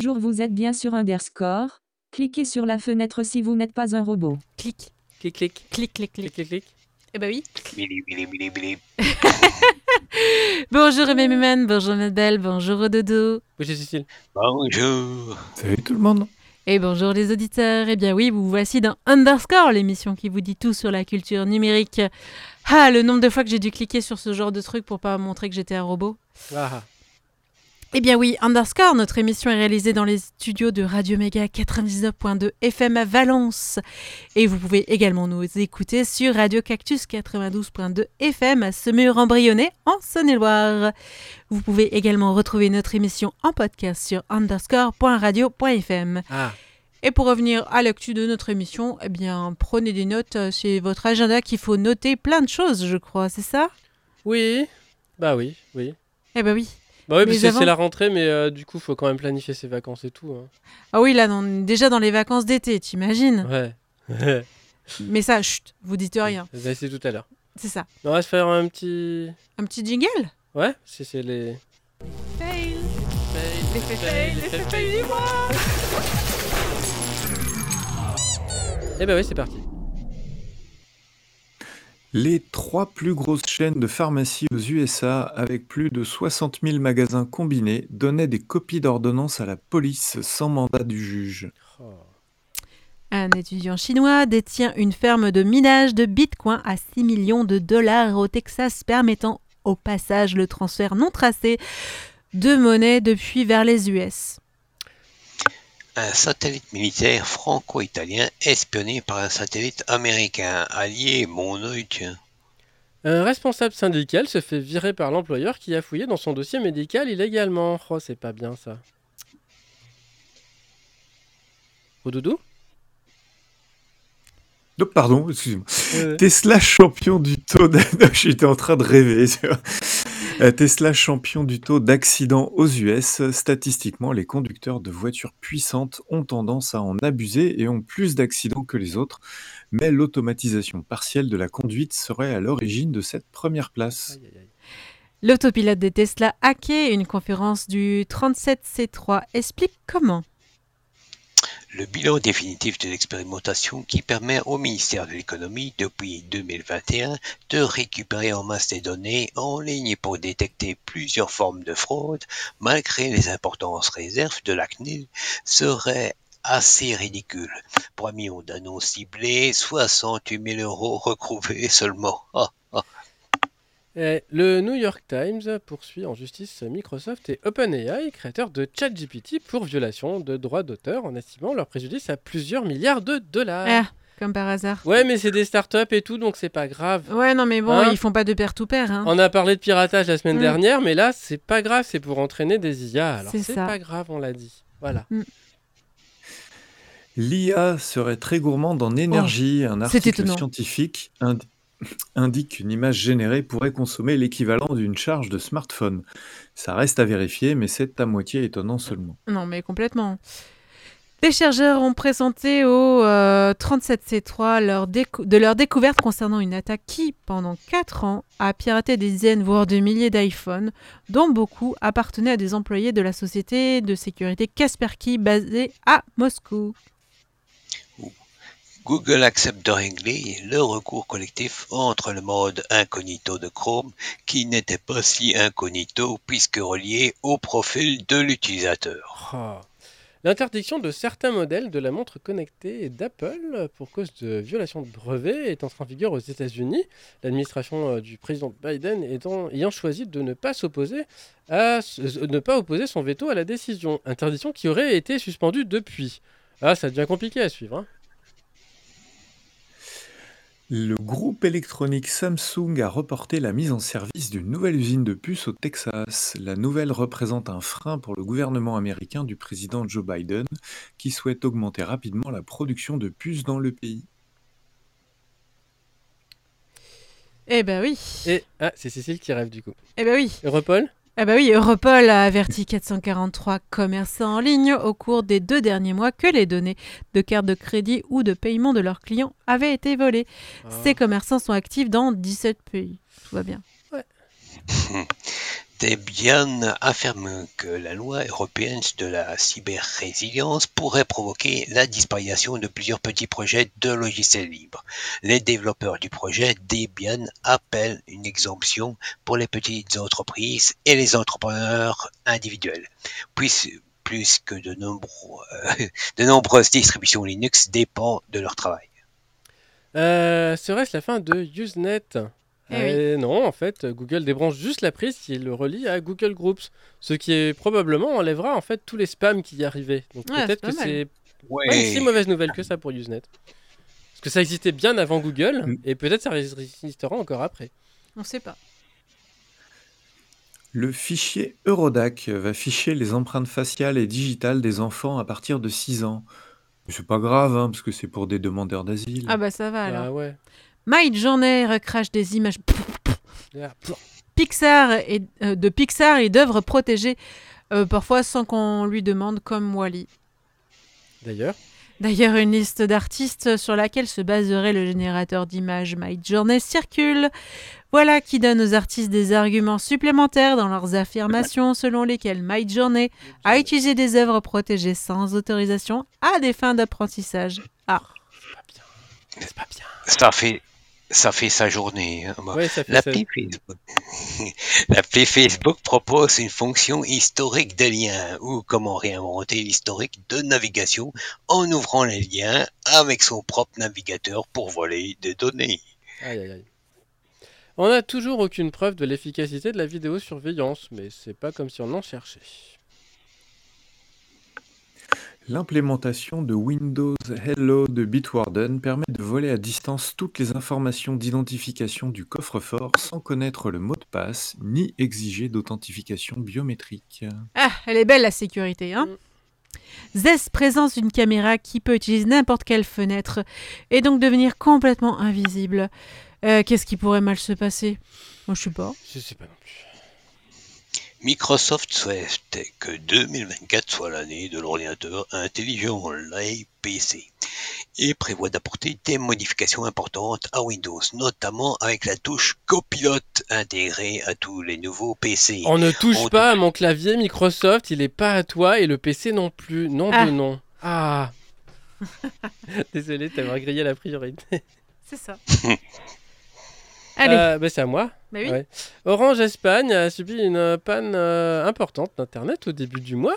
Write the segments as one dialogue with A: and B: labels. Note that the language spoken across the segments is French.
A: Bonjour, vous êtes bien sur Underscore. Cliquez sur la fenêtre si vous n'êtes pas un robot.
B: Clic,
C: Clic, clic,
B: clic, clic,
C: clic,
B: clic.
C: clic.
B: Eh bah oui. Bonjour Méméman, bonjour Nadal, bonjour Dodo.
C: C'est Cécile.
D: Bonjour.
E: Salut tout le monde.
B: Et bonjour les auditeurs. Eh bien oui, vous voici dans Underscore, l'émission qui vous dit tout sur la culture numérique. Ah, le nombre de fois que j'ai dû cliquer sur ce genre de truc pour pas montrer que j'étais un robot.
C: Ah,
B: Eh bien oui, Underscore, notre émission est réalisée dans les studios de Radio Méga 99.2 FM à Valence. Et vous pouvez également nous écouter sur Radio Cactus 92.2 FM à Semur embryonné en Saône-et-Loire. Vous pouvez également retrouver notre émission en podcast sur underscore.radio.fm.
C: ah.
B: Et pour revenir à l'actu de notre émission, eh bien prenez des notes, euh, c'est votre agenda qu'il faut noter plein de choses, je crois, c'est ça?
C: Oui. Bah oui, oui.
B: Eh ben oui.
C: Bah oui,
B: Mais
C: parce que
B: avant-
C: c'est la rentrée, mais euh, du coup, faut quand même planifier ses vacances et tout. hein.
B: Ah oui, là, on est déjà dans les vacances d'été, t'imagines
C: Ouais.
B: Mais ça, chut, vous dites rien.
C: Essayer tout à l'heure.
B: C'est ça.
C: On va se faire un petit.
B: Un petit jingle?
C: Ouais, si c'est les.
B: Fail
C: Les
B: fail, les faits fail du mois
C: Eh bah oui, c'est parti.
E: Les trois plus grosses chaînes de pharmacie aux USA, avec plus de 60 000 magasins combinés, donnaient des copies d'ordonnances à la police sans mandat du juge.
B: Un étudiant chinois détient une ferme de minage de bitcoin à 6 millions de dollars au Texas, permettant au passage le transfert non tracé de monnaie depuis vers les US.
D: Un satellite militaire franco-italien espionné par un satellite américain allié, mon œil, tiens.
C: Un responsable syndical se fait virer par l'employeur qui a fouillé dans son dossier médical illégalement. Oh, c'est pas bien ça. Au doudou?
E: Oh, pardon, excusez-moi.
C: Euh,
E: Tesla champion du taux. J'étais en train de rêver. Euh, Tesla champion du taux d'accidents aux US. Statistiquement, les conducteurs de voitures puissantes ont tendance à en abuser et ont plus d'accidents que les autres. Mais l'automatisation partielle de la conduite serait à l'origine de cette première place.
C: aïe, aïe, aïe.
B: L'autopilote des Tesla hacké, une conférence du 37C3 explique comment.
D: Le bilan définitif de l'expérimentation qui permet au ministère de l'économie depuis 2021 de récupérer en masse des données en ligne pour détecter plusieurs formes de fraude malgré les importantes réserves de la CNIL serait assez ridicule. Pour un million d'annonces ciblées, 68 000 euros recouvrés seulement. Ah,
C: le New York Times poursuit en justice Microsoft et OpenAI, créateurs de ChatGPT, pour violation de droits d'auteur en estimant leur préjudice à plusieurs milliards de dollars.
B: Ah, comme par hasard.
C: Ouais, mais c'est des startups et tout, donc c'est pas grave.
B: Ouais, non, mais bon,
C: Hein
B: ils font pas de pair to pair. Hein.
C: On a parlé de piratage la semaine
B: Mm.
C: dernière, mais là, c'est pas grave, c'est pour entraîner des IA. Alors
B: C'est
C: c'est
B: ça.
C: pas grave, on l'a dit. Voilà.
E: L'IA serait très gourmande en énergie. Un
B: c'est
E: article scientifique indi- indique qu'une image générée pourrait consommer l'équivalent d'une charge de smartphone. Ça reste à vérifier, mais c'est à moitié étonnant seulement.
B: Non, mais complètement. Les chercheurs ont présenté au euh, 37C3 leur décou- de leur découverte concernant une attaque qui, pendant 4 ans, a piraté des dizaines, voire des milliers d'iPhones, dont beaucoup appartenaient à des employés de la société de sécurité Kaspersky basée à Moscou.
D: Google accepte de régler le recours collectif entre le mode incognito de Chrome, qui n'était pas si incognito puisque relié au profil de l'utilisateur.
C: Oh. L'interdiction de certains modèles de la montre connectée d'Apple pour cause de violation de brevets est entrée en vigueur aux États-Unis. L'administration euh, du président Biden ayant choisi de ne pas s'opposer à euh, ne pas opposer son veto à la décision, interdiction qui aurait été suspendue depuis. Ah, ça devient compliqué à suivre. hein.
E: Le groupe électronique Samsung a reporté la mise en service d'une nouvelle usine de puces au Texas. La nouvelle représente un frein pour le gouvernement américain du président Joe Biden, qui souhaite augmenter rapidement la production de puces dans le pays.
B: Eh ben oui.
C: Et ah, c'est Cécile qui rêve du coup.
B: Eh ben oui.
C: Europol
B: Eh ben oui, Europol a averti 443 commerçants en ligne au cours des deux derniers mois que les données de cartes de crédit ou de paiement de leurs clients avaient été volées.
C: Ah.
B: Ces commerçants sont actifs dans 17 pays. Tout va bien.
D: Debian affirme que la loi européenne de la cyber-résilience pourrait provoquer la disparition de plusieurs petits projets de logiciels libres. Les développeurs du projet Debian appellent une exemption pour les petites entreprises et les entrepreneurs individuels, puis plus que de, nombreux, de nombreuses distributions Linux dépendent de leur travail.
C: Euh, Serait-ce la fin de Usenet?
B: Eh
C: Euh, Non, en fait, Google débranche juste la prise s'il le relie à Google Groups, ce qui est probablement enlèvera en fait tous les spams qui y arrivaient. Donc
B: Ouais,
C: peut-être que c'est pas une si mauvaise nouvelle que ça pour Usenet. Parce que ça existait bien avant Google,
E: Mm.
C: et peut-être ça résistera encore après.
B: On sait pas.
E: Le fichier Eurodac va ficher les empreintes faciales et digitales des enfants à partir de 6 ans. C'est pas grave, hein, parce que c'est pour des demandeurs d'asile.
B: Ah bah ça va alors.
C: Ah ouais.
B: Midjourney recrache des images. Pixar et, euh, de Pixar et d'œuvres protégées, euh, parfois sans qu'on lui demande, comme Wally.
C: D'ailleurs,
B: D'ailleurs, une liste d'artistes sur laquelle se baserait le générateur d'images Midjourney circule. Voilà qui donne aux artistes des arguments supplémentaires dans leurs affirmations selon lesquelles Midjourney a utilisé des œuvres protégées sans autorisation à des fins d'apprentissage. Ah,
C: c'est pas bien?
D: Ça fait, ça fait sa journée. hein.
C: Ouais, ça fait
D: Facebook. L'appli Facebook propose une fonction historique des liens ou comment réinventer l'historique de navigation en ouvrant les liens avec son propre navigateur pour voler des données.
C: Aïe aïe aïe. On n'a toujours aucune preuve de l'efficacité de la vidéosurveillance, mais c'est pas comme si on en cherchait.
E: L'implémentation de Windows Hello de Bitwarden permet de voler à distance toutes les informations d'identification du coffre-fort sans connaître le mot de passe ni exiger d'authentification biométrique.
B: Ah, elle est belle la sécurité, hein Zest présence d'une caméra qui peut utiliser n'importe quelle fenêtre et donc devenir complètement invisible. Euh, Qu'est-ce qui pourrait mal se passer? Moi, je sais pas.
C: Je sais pas non plus.
D: Microsoft souhaite que 2024 soit l'année de l'ordinateur intelligent, l'IPC, et prévoit d'apporter des modifications importantes à Windows, notamment avec la touche copilote intégrée à tous les nouveaux PC.
C: On ne touche
D: On
C: pas à mon clavier Microsoft, il est pas à toi et le PC non plus. Non
B: Ah.
C: de non. Ah. Désolé, t'avoir grillé la priorité.
B: C'est ça. Allez,
C: Euh, bah, c'est à moi.
B: bah oui.
C: ouais. Orange Espagne a subi une panne euh, importante d'Internet au début du mois.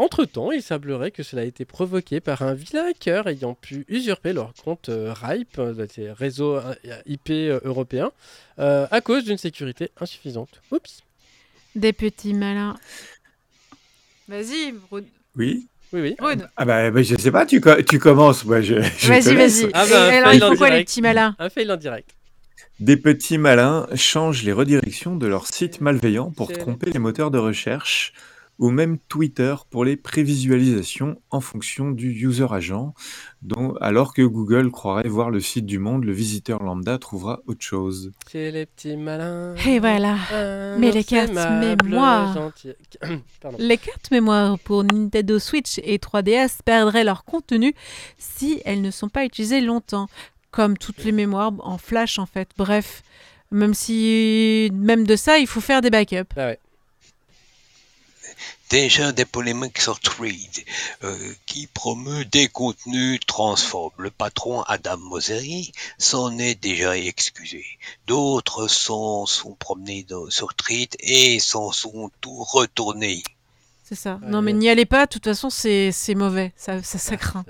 C: Entre-temps, il semblerait que cela a été provoqué par un vilain hacker ayant pu usurper leur compte euh, RIPE, euh, des réseaux IP européens, euh, à cause d'une sécurité insuffisante. Oups.
B: Des petits malins. Vas-y, Brune.
E: Oui
C: Oui, oui.
B: Brune.
E: Ah bah, bah, je sais pas, tu, co- tu commences, moi je, je te
B: Vas-y, vas-y.
C: Ah bah, en
B: font quoi, les petits malins?
C: Un fail en direct.
E: Des petits malins changent les redirections de leurs sites malveillants pour tromper les moteurs de recherche ou même Twitter pour les prévisualisations en fonction du user agent, dont, alors que Google croirait voir le site du monde, le visiteur lambda trouvera autre chose.
C: C'est les petits malins.
B: Et voilà. Mais les cartes mémoire.
C: Pardon.
B: Les cartes mémoire pour Nintendo Switch et 3DS perdraient leur contenu si elles ne sont pas utilisées longtemps, comme toutes les mémoires en flash en fait. Bref, même si même de ça, il faut faire des backups.
C: Ah ouais.
D: Déjà des polémiques sur euh, qui promeut des contenus transphobes. Le patron Adam Mosseri s'en est déjà excusé. D'autres s'en sont promenés dans- sur Thread et s'en sont tout retournés.
B: C'est ça.
C: Ouais,
B: non mais n'y allez pas, de toute façon c'est c'est mauvais, ça, ça, ça craint.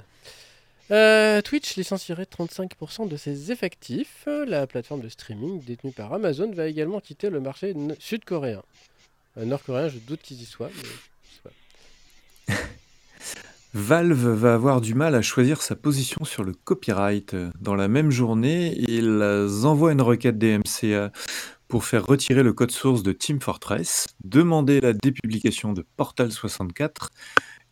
C: Euh, Twitch licencierait 35% de ses effectifs. La plateforme de streaming détenue par Amazon va également quitter le marché sud-coréen. Euh, Nord-coréen, je doute qu'ils y soient. mais.
E: Valve va avoir du mal à choisir sa position sur le copyright. Dans la même journée, ils envoient une requête DMCA pour faire retirer le code source de Team Fortress, demander la dépublication de Portal 64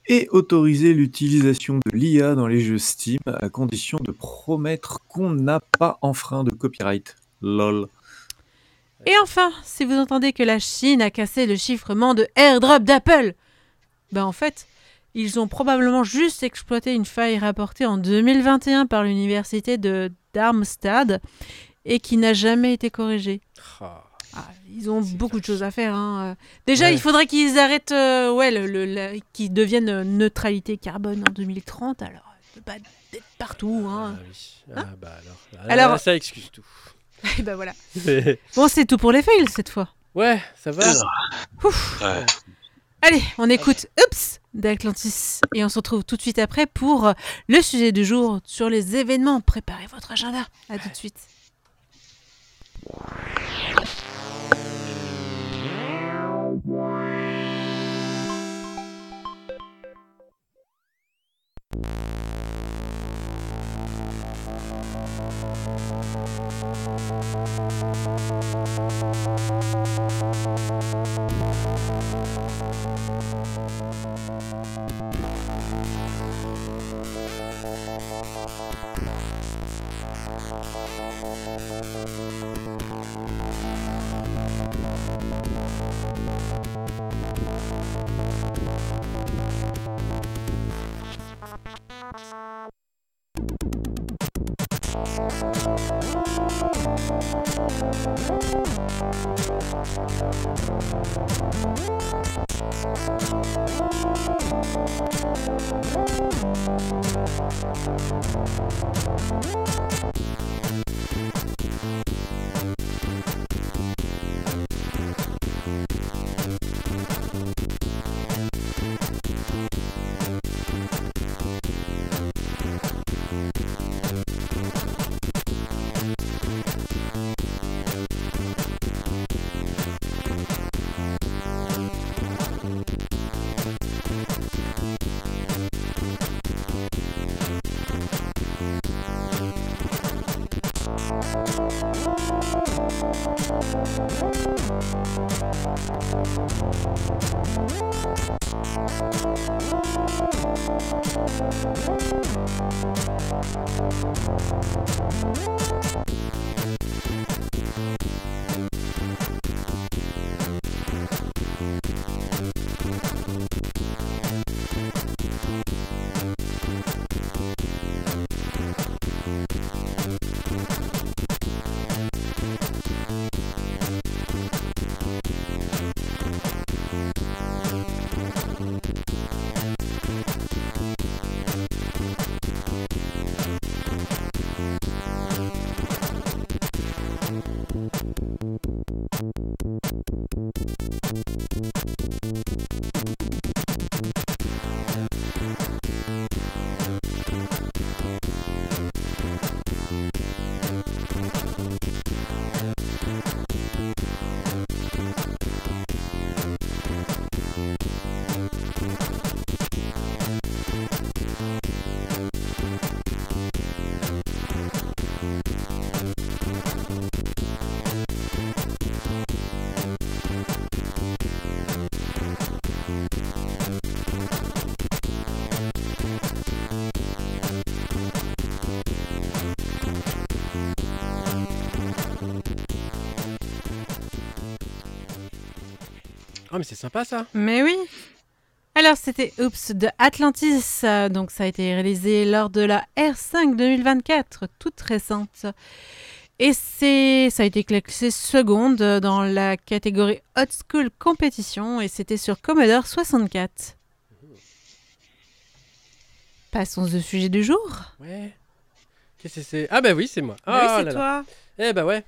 E: et autoriser l'utilisation de l'IA dans les jeux Steam à condition de promettre qu'on n'a pas enfreint de copyright. LOL.
B: Et enfin, si vous entendez que la Chine a cassé le chiffrement de AirDrop d'Apple, ben en fait, ils ont probablement juste exploité une faille rapportée en 2021 par l'université de Darmstadt et qui n'a jamais été corrigée.
C: Ah.
B: Ah, ils ont beaucoup de choses à faire. hein. Euh, Déjà,
C: Ouais.
B: il faudrait qu'ils arrêtent, euh, ouais, le, le- la- qu'ils deviennent euh, neutralité carbone en 2030. Alors, ça peut pas être partout. Hein.
C: Ah oui. Ah bah alors. Ah,
B: Alors-
C: là, ça excuse tout.
B: Et ben voilà. Bon, c'est tout pour les fails cette fois.
C: ouais, ça va.
B: Ouf.
D: Ouais.
B: Allez, on écoute Oups d'Atlantis et on se retrouve tout de suite après pour euh, le sujet du jour sur les événements. Préparez votre agenda. À tout de suite. うん。
C: Ah mais c'est sympa ça.
B: Mais oui. Alors, c'était Oops de Atlantis. euh, Donc, ça a été réalisé lors de la R5 2024, toute récente. Et c'est, ça a été classé seconde dans la catégorie Hot School Competition et c'était sur Commodore 64. Passons au sujet du jour.
C: Ouais. Qu'est-ce que c'est? Ah bah oui, c'est moi.
B: Bah
C: Ah
B: oui, c'est
C: là là.
B: toi.
C: Eh bah ouais.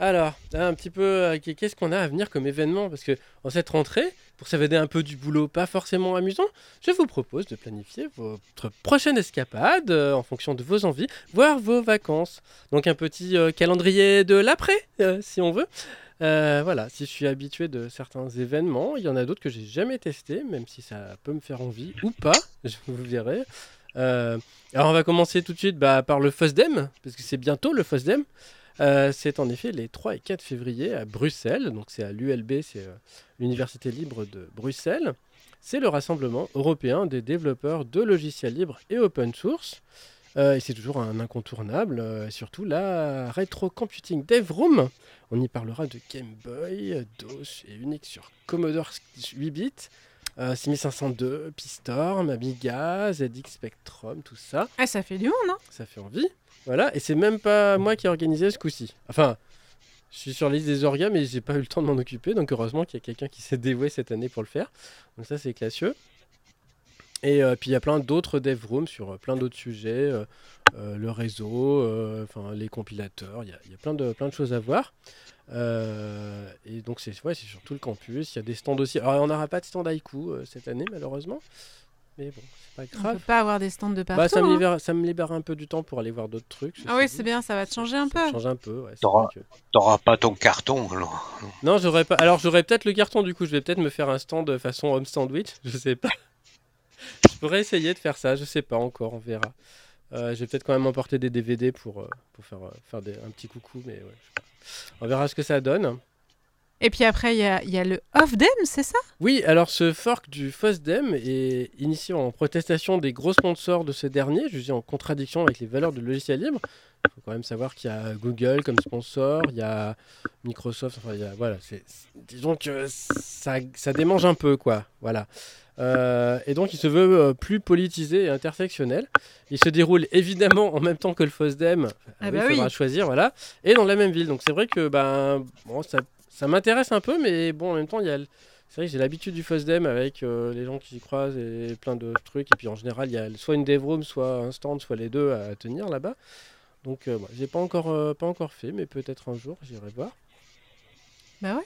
C: Alors, un petit peu, euh, qu'est- qu'est-ce qu'on a à venir comme événement? Parce que en cette rentrée, pour s'évader un peu du boulot pas forcément amusant, je vous propose de planifier votre prochaine escapade euh, en fonction de vos envies, voire vos vacances. Donc un petit euh, calendrier de l'après, si on veut. Voilà, si je suis habitué de certains événements, il y en a d'autres que j'ai jamais testés, même si ça peut me faire envie ou pas, je vous verrai. Alors on va commencer tout de suite bah, par le FOSDEM, parce que c'est bientôt le FOSDEM. Euh, c'est en effet les 3 et 4 février à Bruxelles, donc c'est à l'ULB, c'est euh, l'Université libre de Bruxelles. C'est le rassemblement européen des développeurs de logiciels libres et open source. Euh, et c'est toujours un incontournable, euh, surtout la Retro Computing Dev Room. On y parlera de Game Boy, DOS et Unix sur Commodore 8 bits, euh, 6502, Pistorm, Amiga, ZX Spectrum, tout ça.
B: Ah, ça fait du monde, hein
C: Ça fait envie. Voilà, et c'est même pas moi qui ai organisé ce coup-ci. Enfin, Je suis sur la des orgas, mais j'ai pas eu le temps de m'en occuper. Donc heureusement qu'il y a quelqu'un qui s'est dévoué cette année pour le faire. Donc ça, c'est classieux. Et euh, puis il y a plein d'autres dev rooms sur euh, plein d'autres sujets, euh, le réseau, les compilateurs, il y a, plein, de, choses à voir. Et donc c'est ouais, sur tout le campus, il y a des stands aussi. Alors on n'aura pas de stand Haiku euh, cette année malheureusement, mais bon, c'est pas
B: On
C: grave.
B: peut pas avoir des stands de partout.
C: Bah, ça, me
B: hein.
C: libère, ça me libère un peu du temps pour aller voir d'autres trucs.
B: Ah oui, c'est bien, ça va te changer un
C: Ça
B: peu.
C: change un peu, ouais.
D: T'auras-
C: que-
D: T'auras pas ton carton, alors.
C: Non, j'aurais pas. Alors j'aurais peut-être le carton du coup. Je vais peut-être me faire un stand de façon home sandwich. Je sais pas. je pourrais essayer de faire ça. Je sais pas encore. On verra. Euh, je vais peut-être quand même emporter des DVD pour, euh, pour faire, euh, faire des- un petit coucou, mais ouais, je sais pas. On verra ce que ça donne.
B: Et puis après, il y a, il y a le off-dem, c'est ça?
C: Oui, alors ce fork du FOSDEM est initié en protestation des gros sponsors de ce dernier, jugé en contradiction avec les valeurs du logiciel libre. Il faut quand même savoir qu'il y a Google comme sponsor, il y a Microsoft, enfin il y a, voilà, c'est, disons que ça, ça démange un peu, quoi, voilà. Euh, et donc il se veut euh, plus politisé et intersectionnel. Il se déroule évidemment en même temps que le FOSDEM,
B: Ah
C: il
B: bah oui.
C: faudra choisir, voilà, et dans la même ville. Donc c'est vrai que ben, bon, ça, ça m'intéresse un peu, mais bon, en même temps, il y a le- c'est vrai que j'ai l'habitude du FOSDEM avec euh, les gens qui y croisent et plein de trucs. Et puis en général, il y a soit une dev room, soit un stand, soit les deux à tenir là-bas. Donc euh, bon, j'ai pas encore, euh, pas encore fait, mais peut-être un jour, j'irai voir.
B: Bah ouais.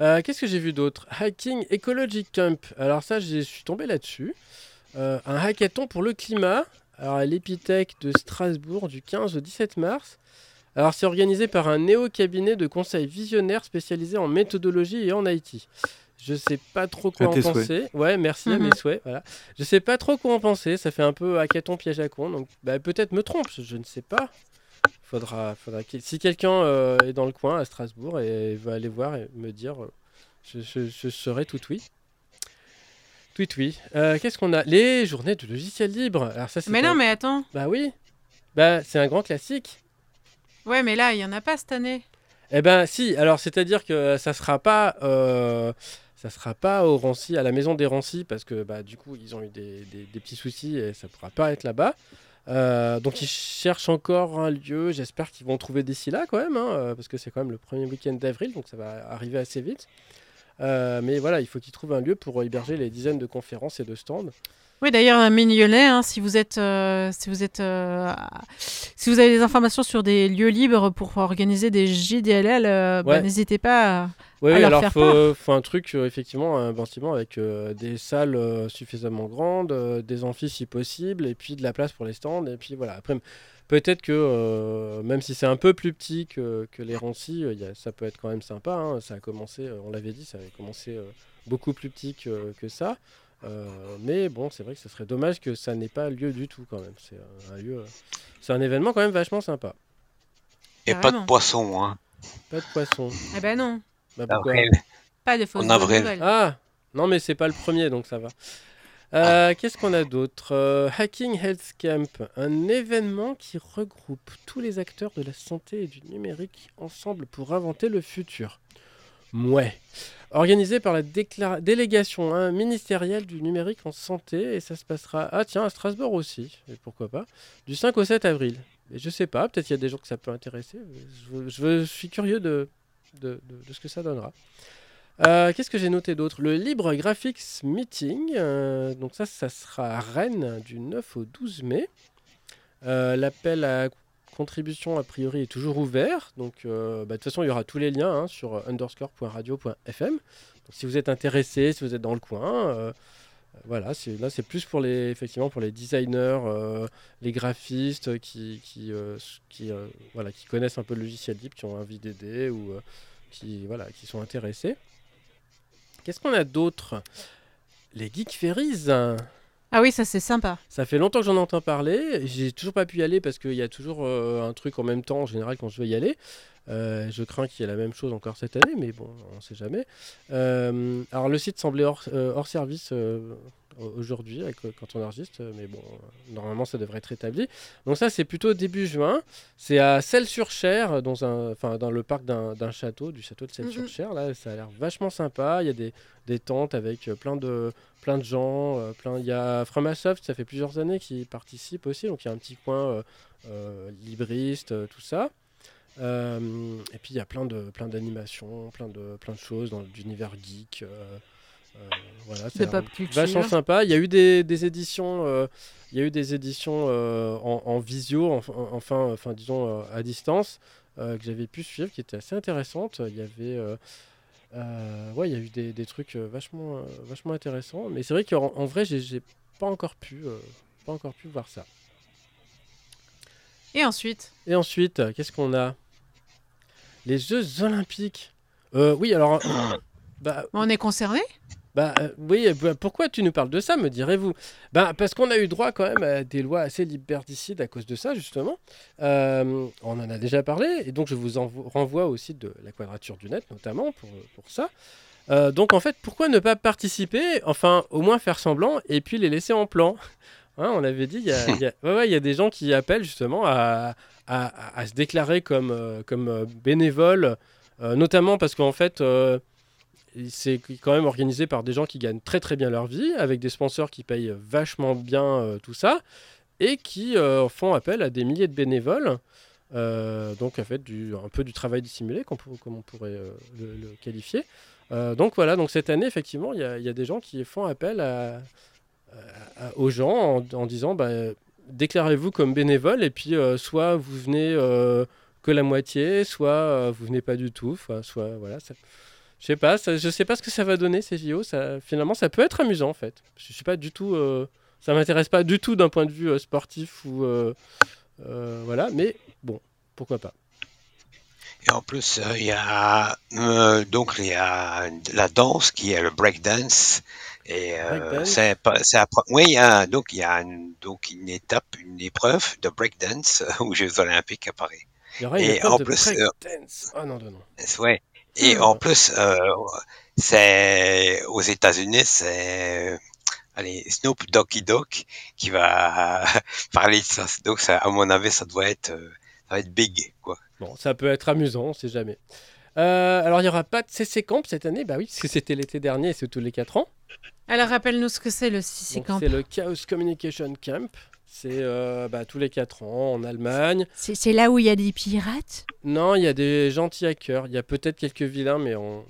C: Euh, Qu'est-ce que j'ai vu d'autre? Hiking Ecology Camp. Alors ça, je suis tombé là-dessus. Un hackathon pour le climat. Alors à l'Epitech de Strasbourg du 15 au 17 mars. Alors c'est organisé par un néo-cabinet de conseil visionnaire spécialisé en méthodologie et en IT. Je sais pas trop quoi
E: À
C: en
E: souhaits.
C: penser. Ouais, merci à
B: Mhm.
C: mes souhaits. Voilà. Je sais pas trop quoi en penser. Ça fait un peu hackathon piège à con. Donc bah, peut-être me trompe. Je, ne sais pas. Faudra, faudra si quelqu'un euh, est dans le coin à Strasbourg et veut aller voir et me dire, euh, je, je, je serai tout oui. Tout oui. Euh, Qu'est-ce qu'on a? Les journées de logiciel libre. Alors ça,
B: Mais non, mais attends.
C: Bah oui. Bah c'est un grand classique.
B: Ouais, mais là, il y en a pas cette année.
C: Eh ben si, alors c'est-à-dire que ça sera pas euh, ça sera pas au Rancy, à la maison des Rancy, parce que bah, du coup ils ont eu des, petits soucis et ça pourra pas être là-bas. Euh, donc ils cherchent encore un lieu, j'espère qu'ils vont trouver d'ici là quand même, hein, euh, parce que c'est quand même le premier week-end d'avril, donc ça va arriver assez vite. Euh, mais voilà, il faut qu'ils trouvent un lieu pour héberger les dizaines de conférences et de stands.
B: Oui, d'ailleurs, un mignonnet, hein, si vous êtes, euh, si vous êtes, euh, si vous avez des informations sur des lieux libres pour organiser des JDLL, euh, bah, n'hésitez pas. à-
C: Oui,
B: à
C: oui,
B: leur
C: alors
B: faire
C: faut, faut un truc, effectivement, un bâtiment avec des salles suffisamment grandes, des amphis si possible, et puis de la place pour les stands. Et puis voilà, après, peut-être que même si c'est un peu plus petit que, que les Rancy, il y a- ça peut être quand même sympa. hein. Ça a commencé, on l'avait dit, ça avait commencé beaucoup plus petit que, que ça. Euh, mais bon, c'est vrai que ce serait dommage que ça n'ait pas lieu du tout quand même. C'est un, lieu, euh, c'est un événement quand même vachement sympa.
D: Et pas de poisson, hein.
C: Pas de poisson.
B: Eh ben non,
C: Bah, pourquoi
B: pas de fausses
D: En
B: bonnes
D: avril.
B: nouvelles.
C: Ah Non, mais c'est pas le premier, donc ça va. Euh, Qu'est-ce qu'on a d'autre? Euh, Hacking Health Camp, un événement qui regroupe tous les acteurs de la santé et du numérique ensemble pour inventer le futur. Mouais. Organisé par la délégation hein, ministérielle du numérique en santé, et ça se passera, ah tiens, à Strasbourg aussi, et pourquoi pas, du 5 au 7 avril. Et je sais pas, peut-être il y a des gens que ça peut intéresser. Je, suis curieux de, de- de- de ce que ça donnera. Euh, Qu'est-ce que j'ai noté d'autre? Le Libre Graphics Meeting. euh, donc ça, ça sera à Rennes du 9 au 12 mai. Euh, L'appel à contribution, a priori, est toujours ouvert. Donc euh, bah, de toute façon, il y aura tous les liens hein, sur underscore.radio.fm. Donc si vous êtes intéressé, si vous êtes dans le coin, euh, voilà, c'est- là c'est plus pour les, effectivement, pour les designers, euh, les graphistes qui, qui, euh, qui, euh, voilà, qui connaissent un peu le logiciel libre, qui ont envie d'aider ou euh, qui, voilà, qui sont intéressés. Qu'est-ce qu'on a d'autre? Les Geek Ferries.
B: Ah oui, ça c'est sympa.
C: Ça fait longtemps que j'en entends parler. J'ai toujours pas pu y aller parce qu'il y a toujours euh, un truc en même temps en général quand je veux y aller. Euh, je crains qu'il y ait la même chose encore cette année, mais bon, on sait jamais. Euh, alors le site semblait hors, euh, hors service aujourd'hui quand on enregistre, mais bon, normalement ça devrait être rétabli. Donc ça c'est plutôt début juin. C'est à Celles-sur-Cher, dans, un, enfin, dans le parc d'un château, du château de Celles-sur-Cher. Là, ça a l'air vachement sympa. Il y a des, des tentes avec plein de, plein de gens. plein... Il y a Framasoft, ça fait plusieurs années qui participe aussi. Donc il y a un petit coin euh, euh, libriste, tout ça. Euh, et puis il y a plein de plein d'animations, plein de plein de choses dans l'univers geek. euh, euh, voilà, c'est vachement sympa. Il y a eu des, des éditions, il y a eu des éditions en, en visio, enfin, enfin, enfin, disons à distance, que j'avais pu suivre, qui étaient assez intéressantes. Il y avait, euh, ouais, il y a eu des, des trucs vachement, vachement intéressants. Mais c'est vrai qu'en en vrai, j'ai- j'ai pas encore pu, euh, pas encore pu voir ça.
B: Et ensuite
C: Et ensuite, euh, qu'est-ce qu'on a? Les Jeux Olympiques. Euh, oui, alors. euh, bah,
B: On est concerné?
C: bah euh, oui, bah, pourquoi tu nous parles de ça, me direz-vous? Bah, Parce qu'on a eu droit quand même à des lois assez liberticides à cause de ça, justement. Euh, on en a déjà parlé, et donc je vous envo- renvoie au site de la Quadrature du Net, notamment, pour, pour ça. Euh, donc en fait, pourquoi ne pas participer? Enfin, au moins faire semblant, et puis les laisser en plan Hein, On avait dit, il y a, des gens qui appellent justement à, se déclarer comme, euh, euh, bénévoles, euh, notamment parce qu'en fait... c'est quand même organisé par des gens qui gagnent très très bien leur vie, avec des sponsors qui payent vachement bien tout ça, et qui font appel à des milliers de bénévoles. donc en fait un peu du travail dissimulé, comme on pourrait le, qualifier. Donc voilà, donc cette année effectivement, il y, a- des gens qui font appel à- aux gens en, disant bah, déclarez-vous comme bénévole et puis euh, soit vous venez euh, que la moitié, soit euh, vous venez pas du tout, soit voilà. Je sais pas, je sais pas ce que ça va donner ces JO. Finalement, ça peut être amusant en fait. Je suis pas du tout, euh, ça m'intéresse pas du tout d'un point de vue euh, sportif ou euh, euh, voilà, mais bon, pourquoi pas.
D: Et en plus, euh, il y a euh, donc il y a la danse qui est le breakdance. Et euh, c'est oui, il y a donc il y a une, donc une étape, une épreuve de breakdance aux Jeux Olympiques à Paris.
C: Il y aura une
D: Et en
C: de
D: plus, euh,
C: breakdance. Oh non, non, non.
D: C'est- Ouais. Et
C: Hmm.
D: en plus, euh, c'est aux États-Unis, c'est allez Snoop Doggy Dogg qui va parler de ça. Donc ça, à mon avis, ça doit être euh, ça va être big quoi.
C: Bon, ça peut être amusant, on sait jamais. Euh, alors, il n'y aura pas de CC Camp cette année, bah oui, parce que c'était l'été dernier c'est tous les 4 ans.
B: Alors rappelle-nous ce que c'est le CC Camp.
C: C'est le Chaos Communication Camp. C'est euh, bah, tous les 4 ans en Allemagne.
B: C'est là où il y a des pirates?
C: Non, il y a des gentils hackers. Il y a peut-être quelques vilains, mais on,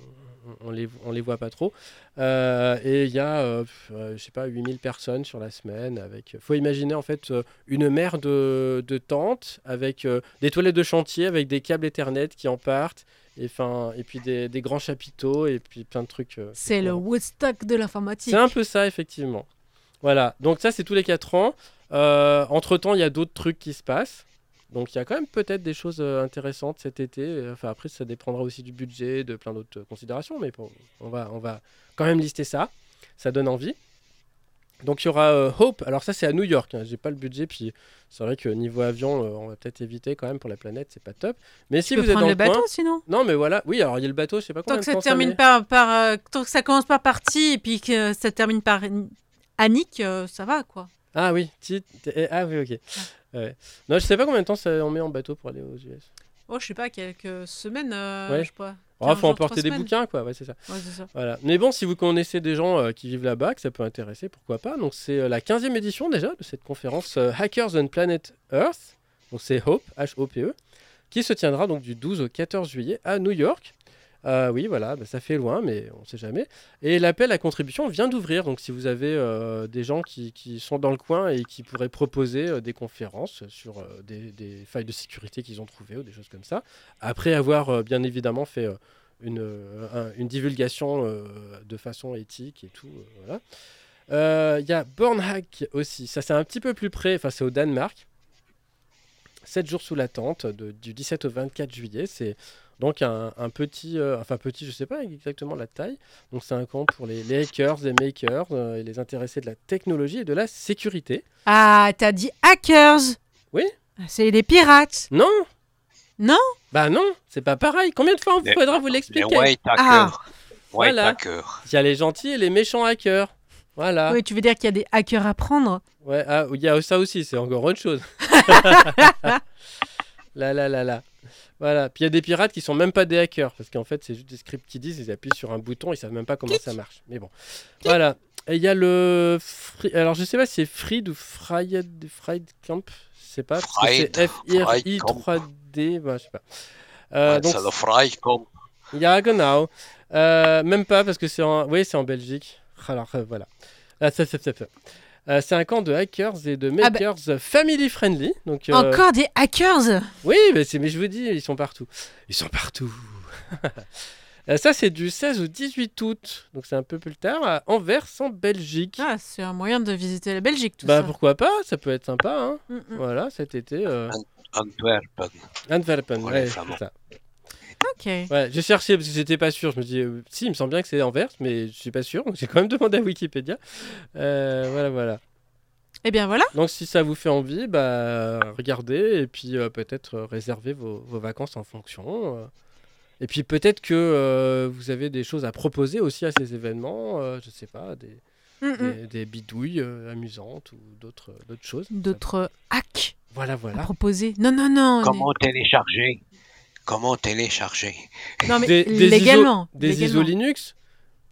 C: on, les, on les voit pas trop. Euh, et il y a, euh, euh, je sais pas, 8000 personnes sur la semaine. Avec, faut imaginer en fait une mer de, de tentes avec euh, des toilettes de chantier, avec des câbles Ethernet qui en partent. Et, fin, et puis des, des grands chapiteaux et puis plein de trucs. euh,
B: C'est le. Woodstock de l'informatique.
C: C'est un peu ça, effectivement. Voilà, donc ça, c'est tous les 4 ans. Euh, entre-temps, il y a d'autres trucs qui se passent. Donc il y a quand même peut-être des choses euh, intéressantes cet été. Enfin, après, ça dépendra aussi du budget, de plein d'autres considérations. Mais bon, on va, on va quand même lister ça. Ça donne envie. Donc il y aura euh, Hope. Alors ça, c'est à New York. hein. J'ai pas le budget. Puis c'est vrai que niveau avion, euh, on va peut-être éviter quand même pour la planète. C'est pas top. Mais si vous êtes dans
B: le
C: coin-
B: bateau sinon?
C: Non, mais voilà. Oui, alors il y a le bateau. Je sais pas
B: Tant
C: combien
B: que
C: de
B: ça termine par, par euh, tant que ça commence par partie et puis que ça termine par Annick, euh, ça va quoi.
C: Ah oui, t- ah oui, ok. Ouais. Non, je sais pas combien de temps ça on met en bateau pour aller aux US.
B: Oh, je sais pas, quelques semaines,
C: Ouais.
B: je sais pas.
C: Oh,
B: 15
C: faut emporter des
B: semaines.
C: bouquins, quoi. Ouais, c'est ça.
B: Ouais, c'est ça.
C: Voilà. Mais bon, si vous connaissez des gens euh, qui vivent là-bas, que ça peut intéresser, pourquoi pas. Donc, c'est euh, la 15e édition déjà de cette conférence euh, Hackers on Planet Earth. Donc, c'est Hope, H-O-P-E, qui se tiendra donc du 12 au 14 juillet à New York. Euh, oui, voilà, bah, ça fait loin, mais on ne sait jamais. Et l'appel à contribution vient d'ouvrir. Donc, si vous avez euh, des gens qui, sont dans le coin et qui pourraient proposer euh, des conférences sur des, failles de sécurité qu'ils ont trouvées ou des choses comme ça, après avoir bien évidemment fait une, un- une divulgation de façon éthique et tout. voilà. Il y a Bornhack aussi. Ça, c'est un petit peu plus près. Enfin, c'est au Danemark. 7 jours sous la tente, du 17 au 24 juillet. C'est donc un, un petit, euh, enfin petit, je sais pas exactement la taille. Donc c'est un camp pour les, les hackers, les makers euh, et les intéressés de la technologie et de la sécurité.
B: Ah, t'as dit hackers
C: Oui.
B: C'est des pirates.
C: Non
B: Non
C: Bah non, c'est pas pareil. Combien de fois
D: Les-
C: faudra vous
D: Les
C: l'expliquer
D: white hackers.
B: Ah.
D: White
C: Voilà.
D: hackers.
C: Il y a les gentils et les méchants hackers. Voilà.
B: Oui, tu veux dire qu'il y a des hackers à prendre?
C: Ouais, ah, il y a ça aussi, c'est encore autre chose. là, là, là, là. Voilà. Puis il y a des pirates qui sont même pas des hackers, parce qu'en fait, c'est juste des scripts qui disent, ils appuient sur un bouton, ils savent même pas comment ça marche. Mais bon. Voilà. Et il y a le. Alors, je sais pas si c'est Fried ou Fried, Fried Camp. Je sais pas. parce que
D: Fried,
C: C'est
D: Fried Camp.
C: des. bah, je sais pas. Euh, donc,
D: Marcelo Frey, comme
C: Ja, genau. Euh, même pas parce que c'est en, oui, c'est en Belgique. Alors euh, voilà. Ah, ça, ça, ça, ça. Euh, c'est un camp de hackers et de
B: Ah bah-
C: makers family friendly. Donc, euh,
B: Encore des hackers
C: oui, mais, je vous dis, ils sont partout. Ils sont partout. Euh, ça, c'est du 16 au 18 août. Donc, c'est un peu plus tard. À Anvers, en Belgique.
B: Ah, c'est un moyen de visiter la Belgique, tout
C: bah,
B: ça.
C: pourquoi pas Ça peut être sympa. Hein.
B: Mm, mm.
C: Voilà, cet été. Euh...
D: Antwerpen.
C: Antwerpen, ouais, c'est ça.
B: Ok.
C: Ouais, j'ai cherché parce que j'étais pas sûr. Je me dis, euh, si, il me semble bien que c'est Anvers, mais je suis pas sûr. Donc j'ai quand même demandé à Wikipédia. Euh, voilà, voilà.
B: Eh bien voilà.
C: Donc si ça vous fait envie, bah regardez et puis euh, peut-être euh, réservez vos, vos vacances en fonction. euh. Et puis peut-être que euh, vous avez des choses à proposer aussi à ces événements. euh, je sais pas, des,
B: Mm, mm.
C: des, des bidouilles euh, amusantes ou d'autres d'autres choses.
B: D'autres hacks
C: Voilà,
B: à
C: voilà.
B: proposer. Non, non, non.
D: Comment télécharger? Comment télécharger?
B: Non, mais
C: Des- des
B: légalement.
C: Des
B: légalement.
C: ISO Linux?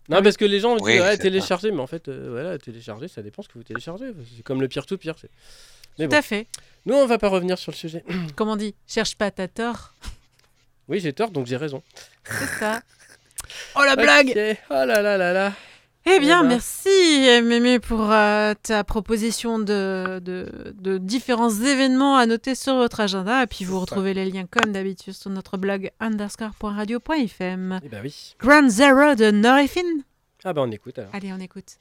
C: Non,
B: oui.
C: parce que les gens disent
D: Oui, ça.
C: télécharger, mais en fait, euh, voilà, télécharger, ça dépend ce que vous téléchargez. C'est comme le peer-to-peer. c'est- Mais
B: Tout
C: bon,
B: à fait.
C: nous, on va pas revenir sur le sujet.
B: Comme on dit, cherche pas ta tort.
C: Oui, j'ai tort, donc j'ai raison.
B: C'est ça. Oh la blague.
C: Oh là là là là.
B: Eh bien,
C: ben.
B: merci Mémé pour euh, ta proposition de, de, de différents événements à noter sur votre agenda. Et puis vous
C: ça.
B: retrouvez les liens comme d'habitude sur notre blog underscore.radio.fm.
C: Eh ben oui.
B: Grand Zero de Norifin.
C: Ah bah on écoute alors.
B: Allez, on écoute.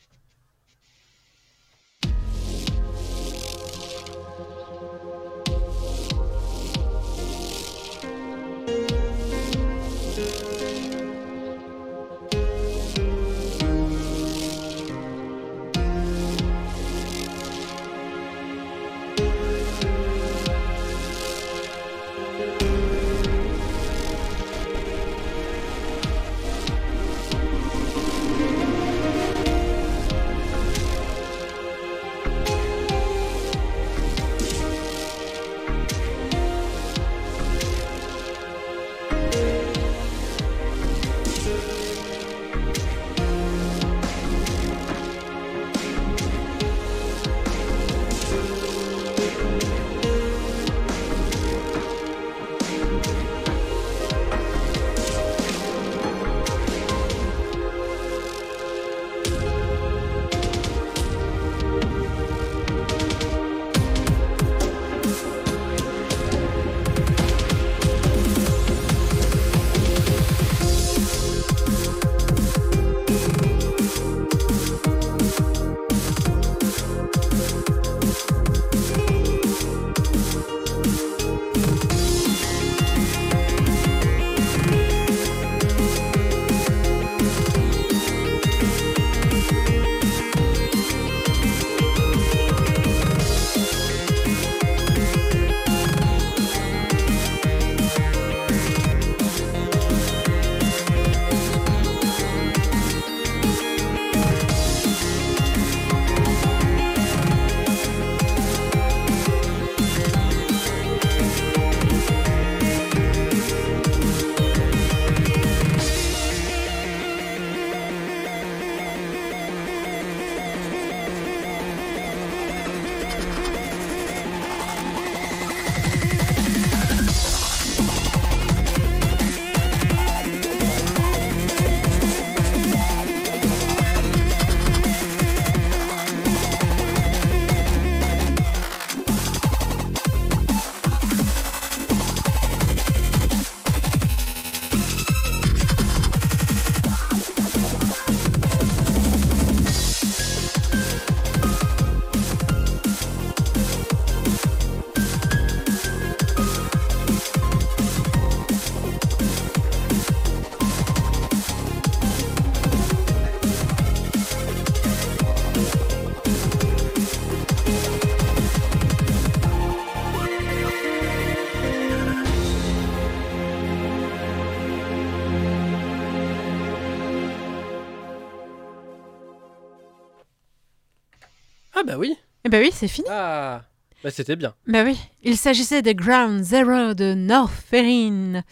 C: Bah oui.
B: Eh ben oui, c'est fini.
C: Ah. Bah c'était bien.
B: Bah oui, il s'agissait de Ground Zero de Northerine.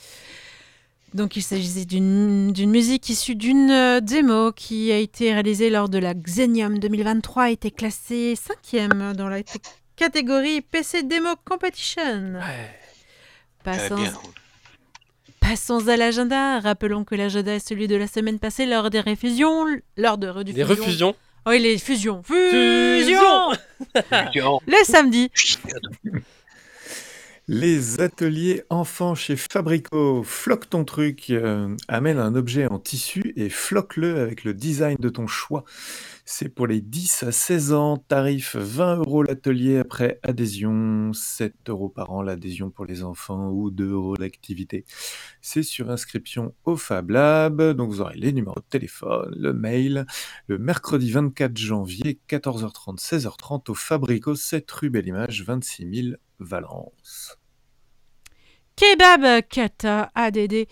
B: Donc il s'agissait d'une d'une musique issue d'une euh, démo qui a été réalisée lors de la Xenium 2023 et été classée cinquième dans la catégorie PC Demo Competition.
C: Ouais.
B: Passons,
D: bien.
B: passons à l'agenda. Rappelons que l'agenda est celui de la semaine passée lors des réfusions, lors de
C: Des
B: rediffusions.
C: refusions.
B: Oui, les fusions.
C: Fusion
B: Fusion Le samedi.
E: Les ateliers enfants chez Fabrico. Floque ton truc, euh, amène un objet en tissu et floque-le avec le design de ton choix. C'est pour les 10 à 16 ans, tarif 20 euros l'atelier après adhésion, 7 euros par an l'adhésion pour les enfants ou 2 euros l'activité. C'est sur inscription au Fab Lab, donc vous aurez les numéros de téléphone, le mail, le mercredi 24 janvier, 14h30, 16h30 au Fabrico 7 rue Belle-Image, 26 000 Valence.
B: Kebab Kata ADD.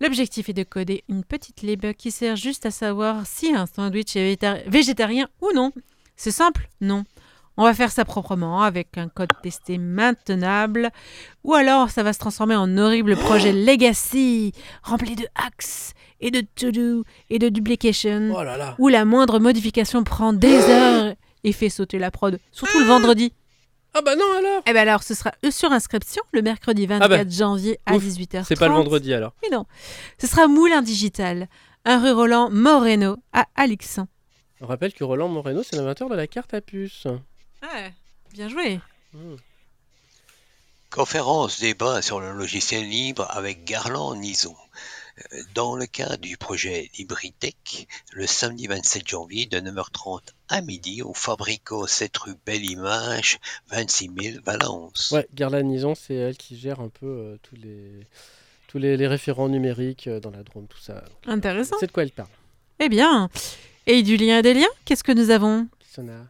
B: L'objectif est de coder une petite lib qui sert juste à savoir si un sandwich est végétar- végétarien ou non. C'est simple Non. On va faire ça proprement avec un code testé maintenable ou alors ça va se transformer en horrible projet legacy rempli de hacks et de to-do et de duplication
C: Oh là là.
B: où la moindre modification prend des heures et fait sauter la prod, surtout le vendredi.
C: Ah bah non alors
B: Eh ben alors, ce sera euh, sur inscription le mercredi 24
C: bah,
B: janvier à
C: ouf,
B: 18h30.
C: C'est pas le vendredi alors.
B: Mais non. Ce sera Moulin Digital, un rue Roland Moreno à Alixan.
C: On rappelle que Roland Moreno, c'est l'inventeur de la carte à puce.
B: Ouais, bien joué.
C: Hmm.
D: Conférence débat sur le logiciel libre avec Garland Nison. Dans le cadre du projet LibriTech, le samedi 27 janvier de 9h30 à midi au Fabrico 7 rue Belle Image, 26 000 Valence.
C: Ouais, Garla Nison, c'est elle qui gère un peu euh, tous les tous les, les référents numériques euh, dans la drone, tout ça.
B: Intéressant.
C: C'est de quoi elle parle.
B: Eh bien. Et du lien et des liens, qu'est-ce que nous avons?
C: Qui s'en a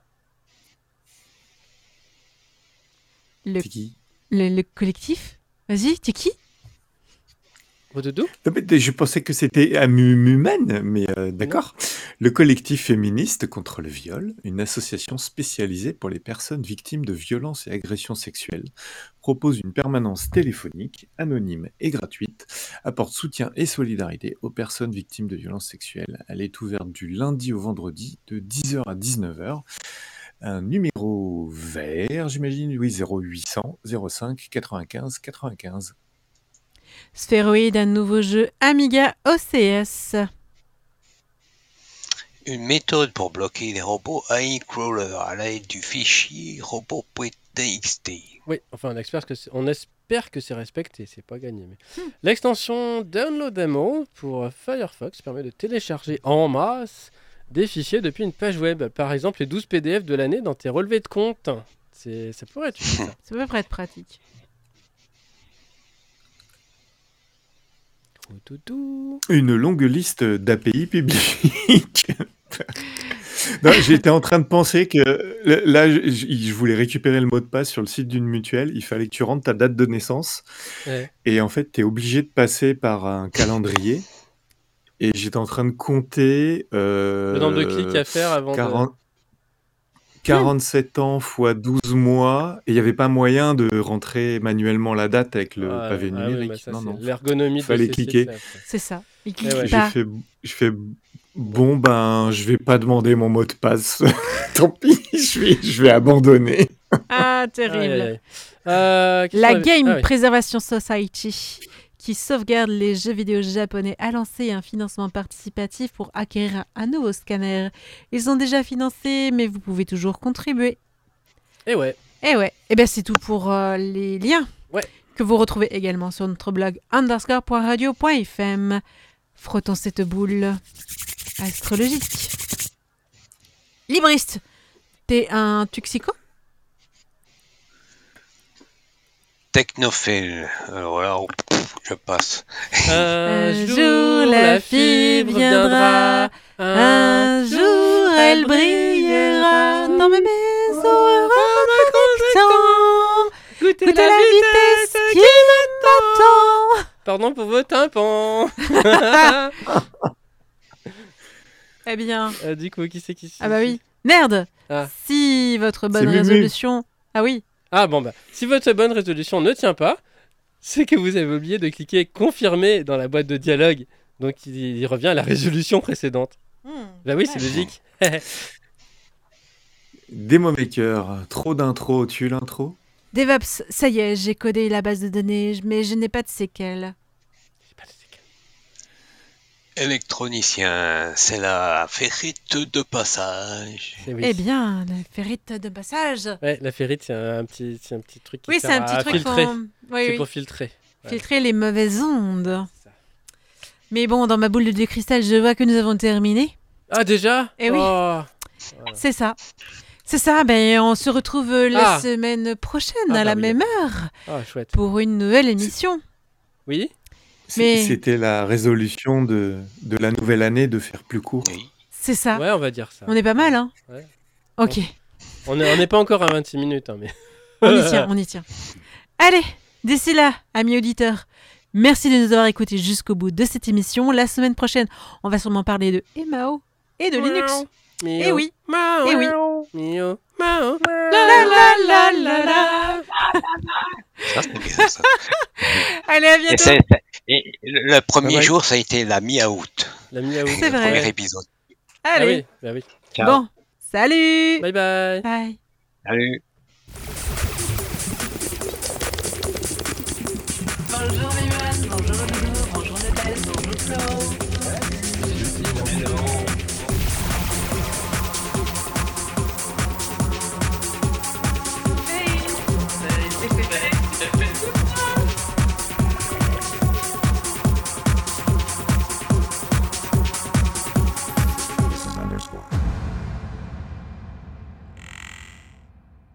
B: le,
E: C'est qui?
B: le, le collectif? Vas-y, t'es qui?
E: Mais Je pensais que c'était Amumen, mais euh, d'accord. Le collectif féministe contre le viol, une association spécialisée pour les personnes victimes de violences et agressions sexuelles, propose une permanence téléphonique, anonyme et gratuite, apporte soutien et solidarité aux personnes victimes de violences sexuelles. Elle est ouverte du lundi au vendredi de 10h à 19h. Un numéro vert, j'imagine, oui, 0800 05 95 95.
B: Sphéroïde, un nouveau jeu Amiga OCS.
D: Une méthode pour bloquer les robots AI crawler à l'aide du fichier robot.txt.
C: Oui, enfin on espère que c'est, on espère que c'est respecté, c'est pas gagné. Mais... L'extension Download Demo pour Firefox permet de télécharger en masse des fichiers depuis une page web. Par exemple, les 12 PDF de l'année dans tes relevés de compte. C'est, ça pourrait être utile, ça.
B: Ça peut être pratique.
E: Une longue liste d'API publiques. J'étais en train de penser que là, je, je voulais récupérer le mot de passe sur le site d'une mutuelle. Il fallait que tu rentres ta date de naissance.
C: Ouais.
E: Et en fait, tu es obligé de passer par un calendrier. Et j'étais en train de compter. euh,
C: Le nombre de clics à faire avant
E: 40 47 ans fois 12 mois. Et il n'y avait pas moyen de rentrer manuellement la date avec le
C: Ah,
E: pavé
C: ah oui,
E: numérique.
C: ça,
E: non,
C: c'est
E: non.
C: L'ergonomie
E: Fallait cliquer.
B: C'est ça. Il
C: Eh
B: clique
C: ouais.
E: J'ai fait, je fais bon ben je vais pas demander mon mot de passe. Tant pis, je vais, je vais abandonner.
B: Ah, terrible.
C: Euh,
B: La Game
C: ah.
B: Preservation Society, qui sauvegarde les jeux vidéo japonais, a lancé un financement participatif pour acquérir un nouveau scanner. Ils ont déjà financé, mais vous pouvez toujours contribuer.
C: Eh ouais.
B: Et ouais, et ben c'est tout pour euh, les liens
C: Ouais.
B: que vous retrouvez également sur notre blog underscore.radio.fm. Frottons cette boule astrologique. Libriste, t'es un tuxico?
D: Technophile. Alors là, oh, pff, je passe.
C: Un,
B: jour, la fibre viendra, Un jour, elle brillera dans mes maisons heureux connectants.
C: Goûtez
B: Goûtez la vitesse qui m'attend.
C: Pardon pour vos tympans.
B: Eh bien,
C: Euh, du coup, qui c'est qui c'est
B: ah bah oui, merde.
C: Ah.
B: Si votre bonne résolution, ah oui,
C: Ah bon bah, si votre bonne résolution ne tient pas, c'est que vous avez oublié de cliquer confirmer dans la boîte de dialogue. Donc il, il revient à la résolution précédente. Bah oui, c'est logique.
E: Demo Maker, trop d'intro, tu l'intro?
B: DevOps, ça y est, j'ai codé la base de données, mais je n'ai pas de séquelles.
C: C'est pas de séquelles.
D: Électronicien, c'est la ferrite de passage.
C: Eh oui.
B: Eh bien, la ferrite de passage.
C: Ouais, la ferrite, c'est un petit, c'est un petit truc qui
B: Oui, c'est un petit
C: à
B: truc
C: filtrer.
B: Oui,
C: C'est
B: oui.
C: pour filtrer. Ouais.
B: Filtrer les mauvaises ondes. Mais bon, dans ma boule de cristal, je vois que nous avons terminé.
C: Ah, déjà?
B: Eh oui.
C: Oh.
B: C'est ça. C'est ça, ben on se retrouve la
C: Ah.
B: semaine prochaine
C: Ah,
B: à
C: bah
B: la
C: oui.
B: même heure
C: Ah, chouette.
B: pour une nouvelle émission.
C: Oui?
B: Mais-
E: C'était la résolution de, de la nouvelle année de faire plus court.
D: Oui.
B: C'est ça.
C: Ouais, on va dire ça.
B: On est pas mal, hein
C: Ouais.
B: Ok,
C: On n'est pas encore à 26 minutes, hein, mais.
B: on y tient, on y tient. Allez, d'ici là, amis auditeurs, merci de nous avoir écoutés jusqu'au bout de cette émission. La semaine prochaine, on va sûrement parler de Emao et de Linux.
C: Miaou.
B: Eh oui.
C: Miaou.
B: Eh oui. La la la la la.
D: Ça, c'est bien, ça.
B: Allez, à
D: Et
B: bientôt.
D: Et le le premier
C: Ah
D: jour, ça a été la mi-août.
C: La miaou.
B: C'est
D: Le
B: vrai.
D: premier épisode.
C: Ah
B: Allez,
C: oui, bah oui.
D: Ciao.
B: bon, salut.
C: Bye bye.
B: Bye.
D: Salut.
F: Bonjour Viviane,